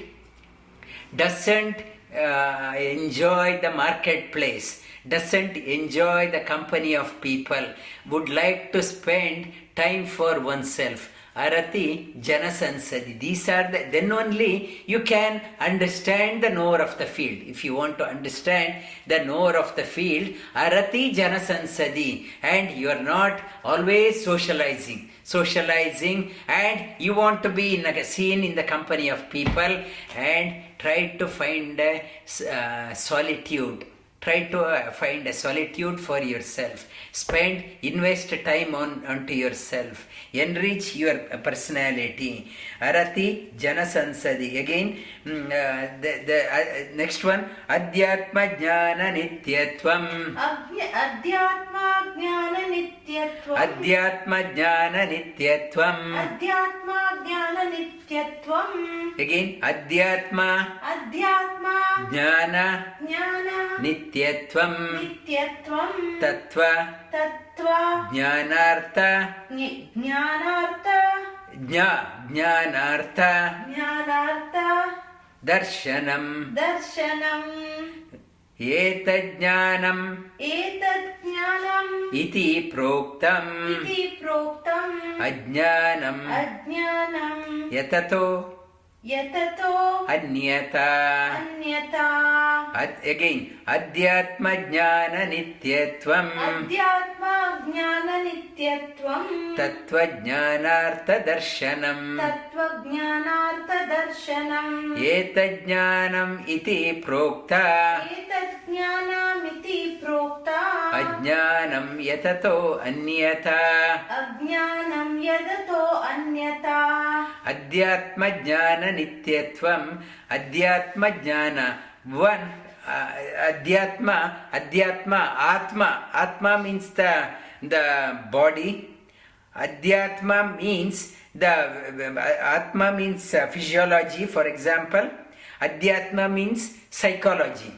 doesn't uh, enjoy the marketplace, doesn't enjoy the company of people, would like to spend time for oneself. Arati Janasansadi. These are the, then only you can understand the knower of the field. If you want to understand the knower of the field, Arati Janasansadi, and you are not always socializing. Socializing, and you want to be in a scene in the company of people and try to find uh, solitude try to uh, find a solitude for yourself. Spend invest time on onto yourself. Enrich your personality arati janasansadi again mm, uh, the, the uh, next one adhyatma jnana nityatvam अज्ञ- अध्यात्मा ज्ञान नित्यत्वम् adhyatma jnana nityatvam अध्यात्मा ज्ञान नित्यत्वम् again adhyatma अध्यात्मा jnana ज्ञान nityatvam नित्यत्वम् tattva तत्त्व ज्ञानार्थ ज्ञ- ज्ञानार्थ ज्ञा ज्ञानार्थ ज्ञानार्थ दर्शनम्। दर्शनम्। एतज्ज्ञानम् एतत् ज्ञानम् इति प्रोक्तम्। इति प्रोक्तम्। अज्ञानम्। अज्ञानम्। यततो यततो अन्यथा अन्यथा अगेन् अध्यात्मज्ञाननित्यत्वम्। अध्यात्मा ज्ञाननित्यत्वम् तत्त्वज्ञानार्थदर्शनम् तत्त्वज्ञानार्थदर्शनम् एतज्ज्ञानम् इति प्रोक्ता एतत् ज्ञानमिति प्रोक्ता अज्ञानं यततो अन्यथा अज्ञानं यदतो अन्यथा अध्यात्मज्ञाननित्यत्वम् अध्यात्मज्ञान one uh, adhyatma adhyatma atma atma means the the body adhyatma means the atma means uh, physiology for example Adhyatma means psychology.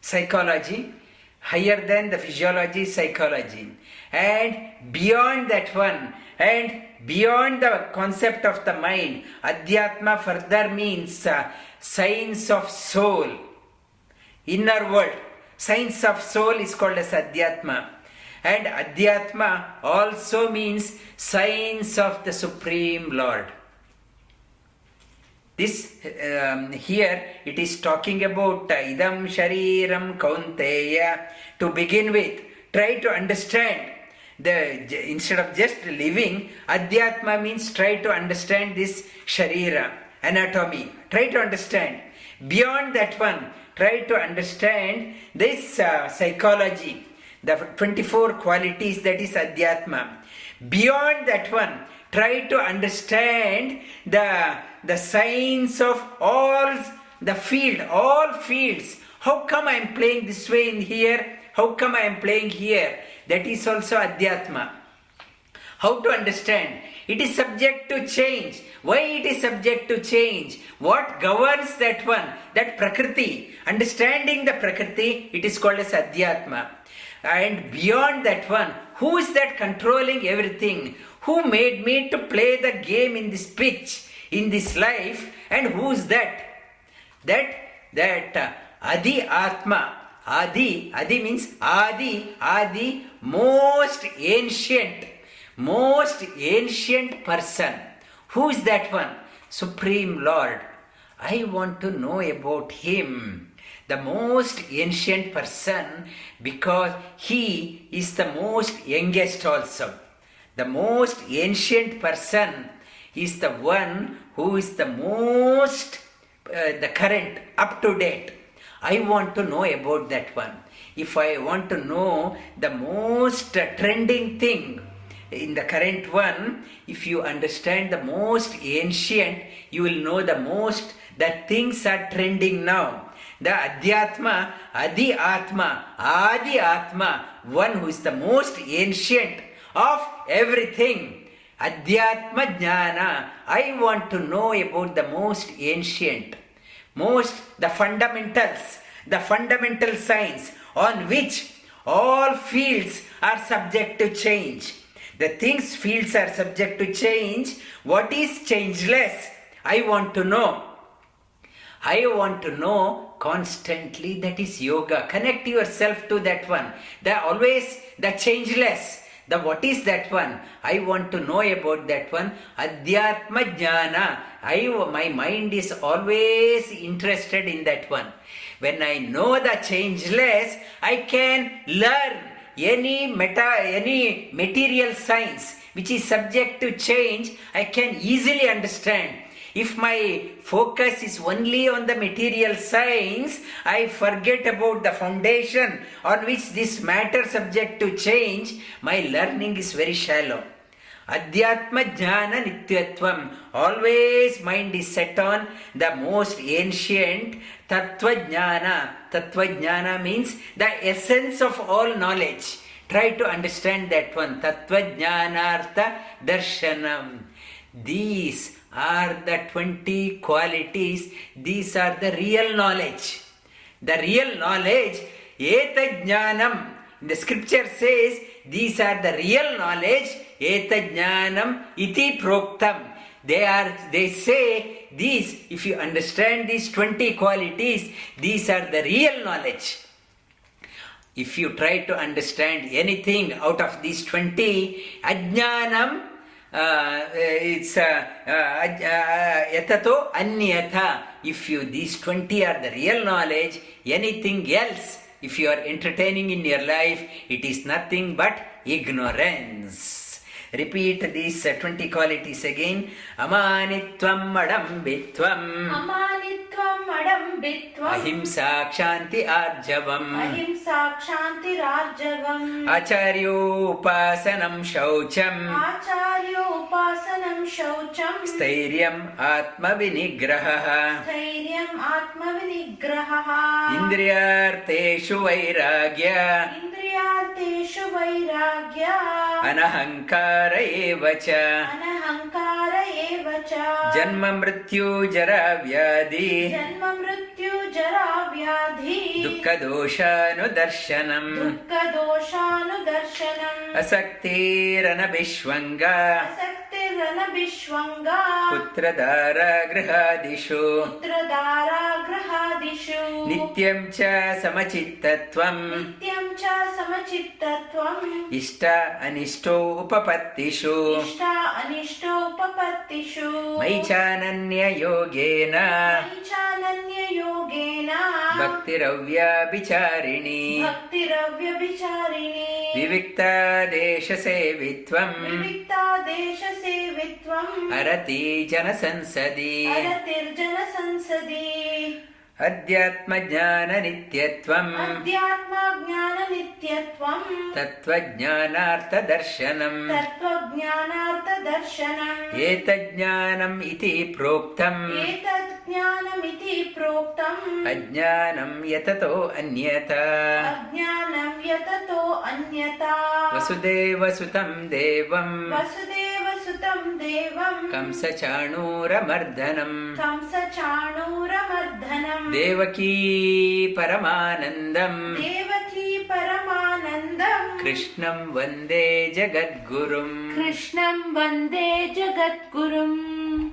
Psychology, higher than the physiology, psychology. And beyond that one, and beyond the concept of the mind, Adhyatma further means uh, science of soul, inner world. Science of soul is called as Adhyatma. And Adhyatma also means science of the Supreme Lord. This um, here it is talking about idam shariram kaunteya. To begin with, try to understand the instead of just living. Adhyatma means try to understand this sharira anatomy. Try to understand. Beyond that one, try to understand this uh, psychology, the 24 qualities that is Adhyatma. Beyond that one, try to understand the, the science of all the field, all fields. How come I am playing this way in here? How come I am playing here? That is also Adhyatma. How to understand? It is subject to change. Why it is subject to change? What governs that one? That Prakriti. Understanding the Prakriti, it is called as Adhyatma. And beyond that one, who is that controlling everything? Who made me to play the game in this pitch, in this life? And who is that? That, that uh, Adi Atma. Adi, Adi means Adi, Adi, most ancient most ancient person. Who is that one? Supreme Lord. I want to know about him. The most ancient person because he is the most youngest also. The most ancient person is the one who is the most uh, the current up to date. I want to know about that one. If I want to know the most uh, trending thing, in the current one, if you understand the most ancient, you will know the most that things are trending now. The Adhyatma, Adi Atma, Adi Atma, one who is the most ancient of everything. Adhyatma Jnana. I want to know about the most ancient, most the fundamentals, the fundamental science on which all fields are subject to change. The things, fields are subject to change. What is changeless? I want to know. I want to know constantly. That is yoga. Connect yourself to that one. The always the changeless. The what is that one? I want to know about that one. Adhyatma jnana. I my mind is always interested in that one. When I know the changeless, I can learn any meta any material science which is subject to change i can easily understand if my focus is only on the material science i forget about the foundation on which this matter subject to change my learning is very shallow Adhyatma Jnana Nityatvam. Always mind is set on the most ancient Tattva Jnana. Tattva Jnana means the essence of all knowledge. Try to understand that one. Tattva Jnanartha Darshanam. These are the 20 qualities. These are the real knowledge. The real knowledge, Eta The scripture says these are the real knowledge etajnanam iti proktam. They are, they say these, if you understand these 20 qualities, these are the real knowledge. If you try to understand anything out of these 20, ajnanam, it's yatato anyatha. If you, these 20 are the real knowledge, anything else, if you are entertaining in your life, it is nothing but ignorance. Repeat these uh, 20 qualities again. Amanitvam adambitvam. Amanitvam adambitvam. Ahimsa kshanti arjavam. Ahimsa kshantirarjavam. Acharyopasanam shaucham. Acharyopasanam shaucham. Stairyam atmavinigrahah. Stairyam atmavinigrahah. Indriyarteshu ज्ञातेषु वैराग्यानहङ्कार एव जन्म मृत्यु जरा व्याधि। जन्म मृत्यु जरा व्याधि। दुःख दोषानुदर्शनम् दुःख दोषानुदर्शनम् असक्तिरनभिष्वङ्ग। असक्ति ధనభిష్వంగా పుత్రధార గృహాదిషు పుత్రధార గృహాదిషు నిత్యం చ సమచిత్తత్వం నిత్యం చ సమచిత్తత్వం ఇష్ట అనిష్టో ఉపపత్తిషు ఇష్ట అనిష్టో ఉపపత్తిషు మయిచానన్య యోగేన మయిచానన్య యోగేన భక్తిరవ్యాభిచారిణి భక్తిరవ్యభిచారిణి వివిక్త దేశ సేవిత్వం వివిక్త దేశ సేవి हरतिजन अरति जनसंसदि अरतिर्जनसंसदि अध्यात्मज्ञाननित्यत्वम्। अध्यात्मज्ञाननित्यत्वम्। तत्त्वज्ञानार्थदर्शनम्। तत्त्वज्ञानार्थदर्शनम्। एतज्ज्ञानम् इति प्रोक्तम्। एतज्ज्ञानमिति प्रोक्तम्। अज्ञानम् यततो अन्यत। अज्ञानम् यततो अन्यता। वसुदेवसुतम् देवम्। वसुदेव वसुदेवसुतं देवम्। कंसचाणूरमर्दनम्। कंसचाणूरमर्दनम्। देवकी परमानन्दम्। देवकी परमानन्दम्। कृष्णं वन्दे जगद्गुरुम्। कृष्णं वन्दे जगद्गुरुम्